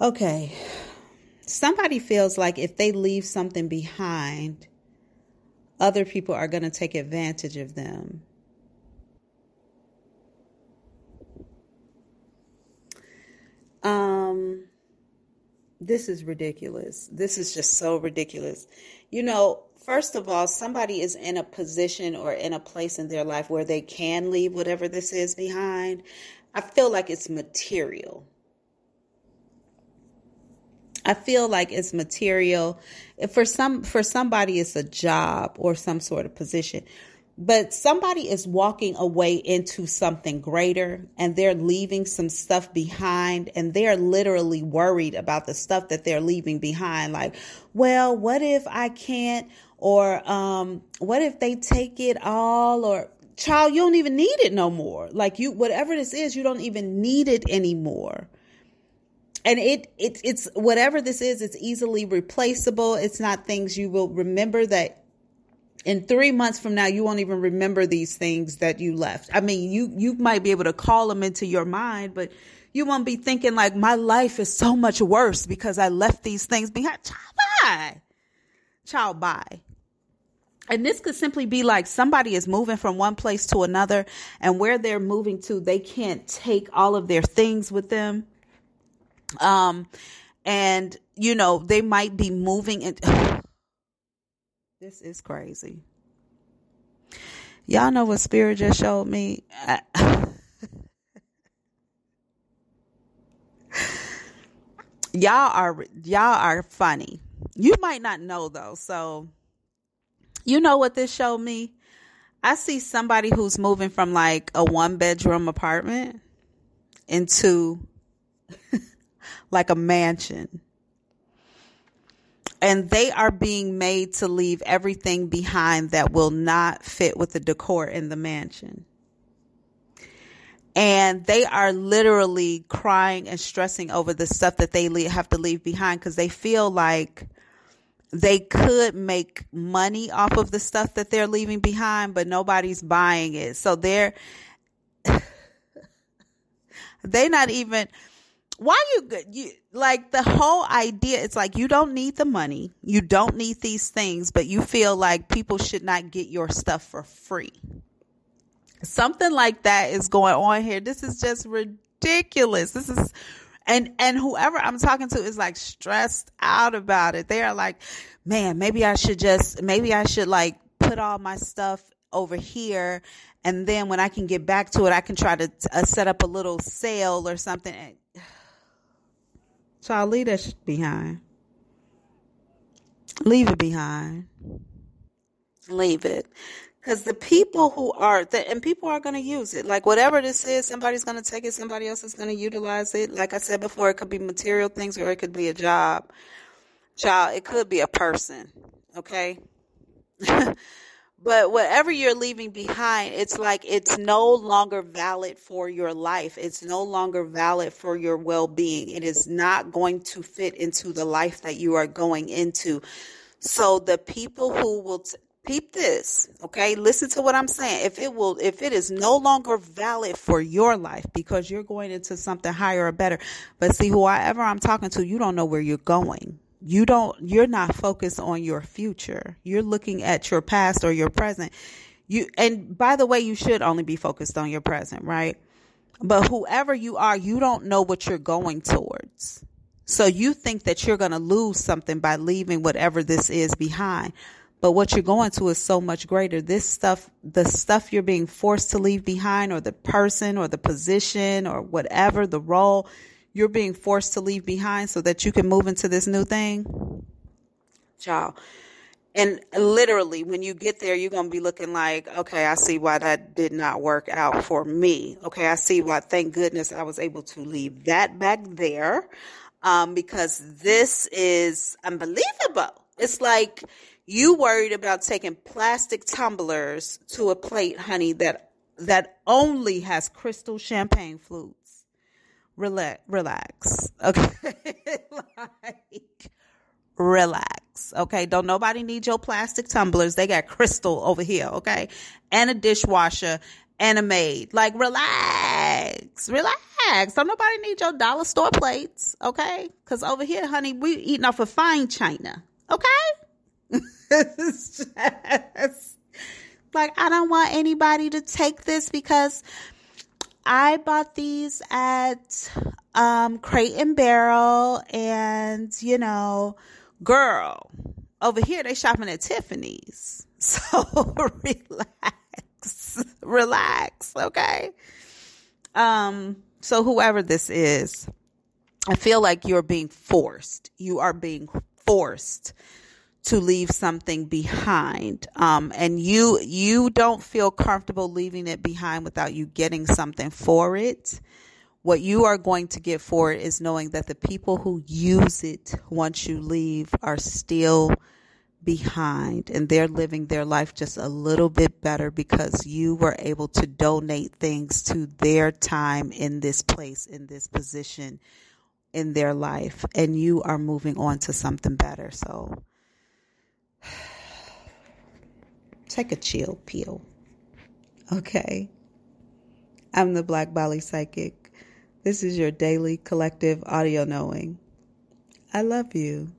Okay. Somebody feels like if they leave something behind, other people are going to take advantage of them. Um this is ridiculous. This is just so ridiculous. You know, first of all, somebody is in a position or in a place in their life where they can leave whatever this is behind. I feel like it's material. I feel like it's material. For some for somebody it's a job or some sort of position. But somebody is walking away into something greater and they're leaving some stuff behind and they're literally worried about the stuff that they're leaving behind. Like, well, what if I can't? Or um, what if they take it all? Or child, you don't even need it no more. Like you, whatever this is, you don't even need it anymore and it, it it's whatever this is it's easily replaceable. It's not things you will remember that in three months from now you won't even remember these things that you left. I mean you you might be able to call them into your mind but you won't be thinking like my life is so much worse because i left these things behind. Child bye. Child bye. And this could simply be like somebody is moving from one place to another and where they're moving to they can't take all of their things with them um, and you know, they might be moving and this is crazy. Y'all know what spirit just showed me? y'all are y'all are funny. You might not know though. So you know what this showed me? I see somebody who's moving from like a one bedroom apartment into like a mansion. And they are being made to leave everything behind that will not fit with the decor in the mansion. And they are literally crying and stressing over the stuff that they have to leave behind because they feel like they could make money off of the stuff that they're leaving behind, but nobody's buying it. So they're, they're not even, why you you like the whole idea it's like you don't need the money you don't need these things but you feel like people should not get your stuff for free. Something like that is going on here. This is just ridiculous. This is and and whoever i'm talking to is like stressed out about it. They are like man maybe i should just maybe i should like put all my stuff over here and then when i can get back to it i can try to uh, set up a little sale or something Child, leave that shit behind. Leave it behind. Leave it. Because the people who are, the, and people are going to use it. Like whatever this is, somebody's going to take it, somebody else is going to utilize it. Like I said before, it could be material things or it could be a job. Child, it could be a person. Okay? But whatever you're leaving behind, it's like it's no longer valid for your life. It's no longer valid for your well being. It is not going to fit into the life that you are going into. So the people who will t- peep this, okay? Listen to what I'm saying. If it will, if it is no longer valid for your life because you're going into something higher or better, but see, whoever I'm talking to, you don't know where you're going you don't you're not focused on your future. You're looking at your past or your present. You and by the way you should only be focused on your present right? But whoever you are you don't know what you're going towards. So you think that you're going to lose something by leaving whatever this is behind. But what you're going to is so much greater. This stuff the stuff you're being forced to leave behind or the person or the position or whatever the role you're being forced to leave behind so that you can move into this new thing? Child. And literally, when you get there, you're going to be looking like, okay, I see why that did not work out for me. Okay, I see why, thank goodness I was able to leave that back there um, because this is unbelievable. It's like you worried about taking plastic tumblers to a plate, honey, that that only has crystal champagne flute relax, relax. Okay. like, relax. Okay. Don't nobody need your plastic tumblers. They got crystal over here. Okay. And a dishwasher and a maid. Like, relax, relax. Don't nobody need your dollar store plates, okay? Because over here, honey, we eating off of fine china, okay? it's just like I don't want anybody to take this because I bought these at um, Crate and Barrel, and you know, girl, over here they shopping at Tiffany's. So relax, relax, okay? Um, so whoever this is, I feel like you're being forced. You are being forced to leave something behind. Um, and you, you don't feel comfortable leaving it behind without you getting something for it. What you are going to get for it is knowing that the people who use it once you leave are still behind and they're living their life just a little bit better because you were able to donate things to their time in this place, in this position in their life, and you are moving on to something better. So take a chill pill. Okay. I'm the Black Bali Psychic. This is your daily collective audio knowing. I love you.